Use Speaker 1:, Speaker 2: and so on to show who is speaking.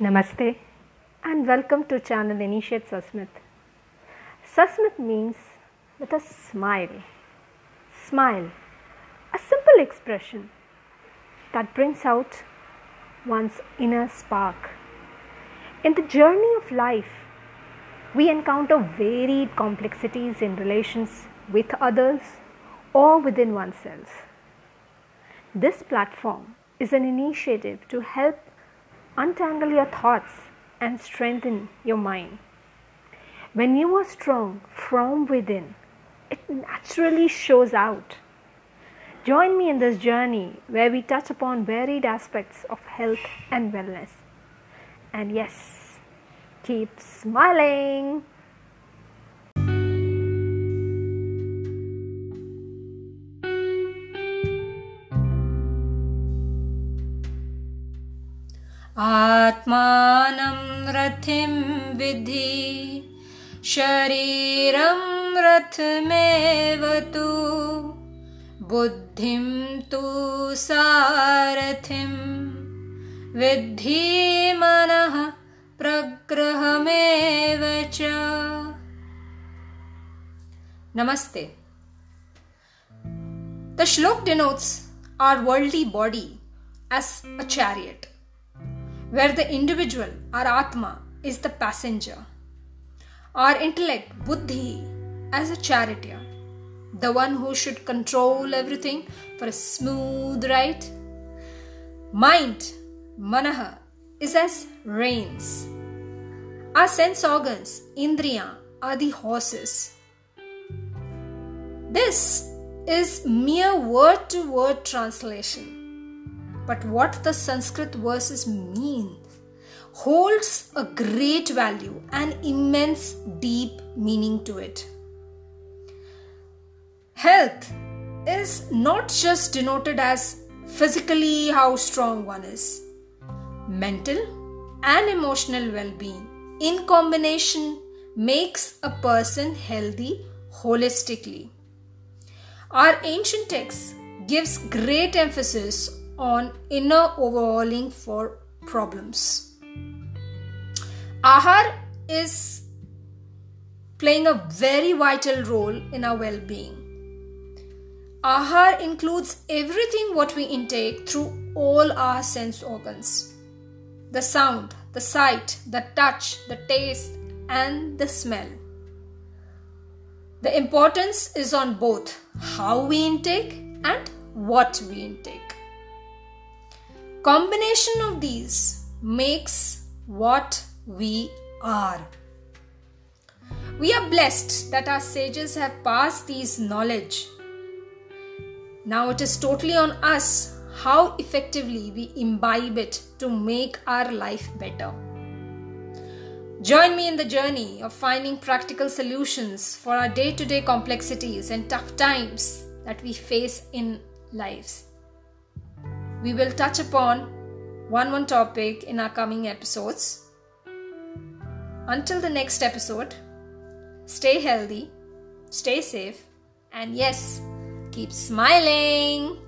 Speaker 1: Namaste and welcome to channel Initiate Susmit. Susmit means with a smile. Smile, a simple expression that brings out one's inner spark. In the journey of life, we encounter varied complexities in relations with others or within oneself. This platform is an initiative to help untangle your thoughts and strengthen your mind. When you are strong from within, it naturally shows out. Join me in this journey where we touch upon varied aspects of health and wellness. And yes, keep smiling.
Speaker 2: आत्मानं रथिं विधि शरीरं रथमेव तु बुद्धिं तु सारथिं विद्धि मनः प्रग्रहमेव च Namaste. The shlok denotes our worldly body as a chariot where the individual, our Atma, is the passenger. Our intellect, Buddhi, as a charioteer, the one who should control everything for a smooth ride. Mind, Manaha, is as reins. Our sense organs, Indriya, are the horses. This is mere word to word translation but what the Sanskrit verses mean holds a great value and immense deep meaning to it. Health is not just denoted as physically how strong one is, mental and emotional well being in combination makes a person healthy holistically. Our ancient text gives great emphasis on inner overhauling for problems. Ahar is playing a very vital role in our well being. Ahar includes everything what we intake through all our sense organs the sound, the sight, the touch, the taste, and the smell. The importance is on both how we intake and what we intake. Combination of these makes what we are. We are blessed that our sages have passed these knowledge. Now it is totally on us how effectively we imbibe it to make our life better. Join me in the journey of finding practical solutions for our day to day complexities and tough times that we face in lives. We will touch upon one one topic in our coming episodes. Until the next episode, stay healthy, stay safe, and yes, keep smiling.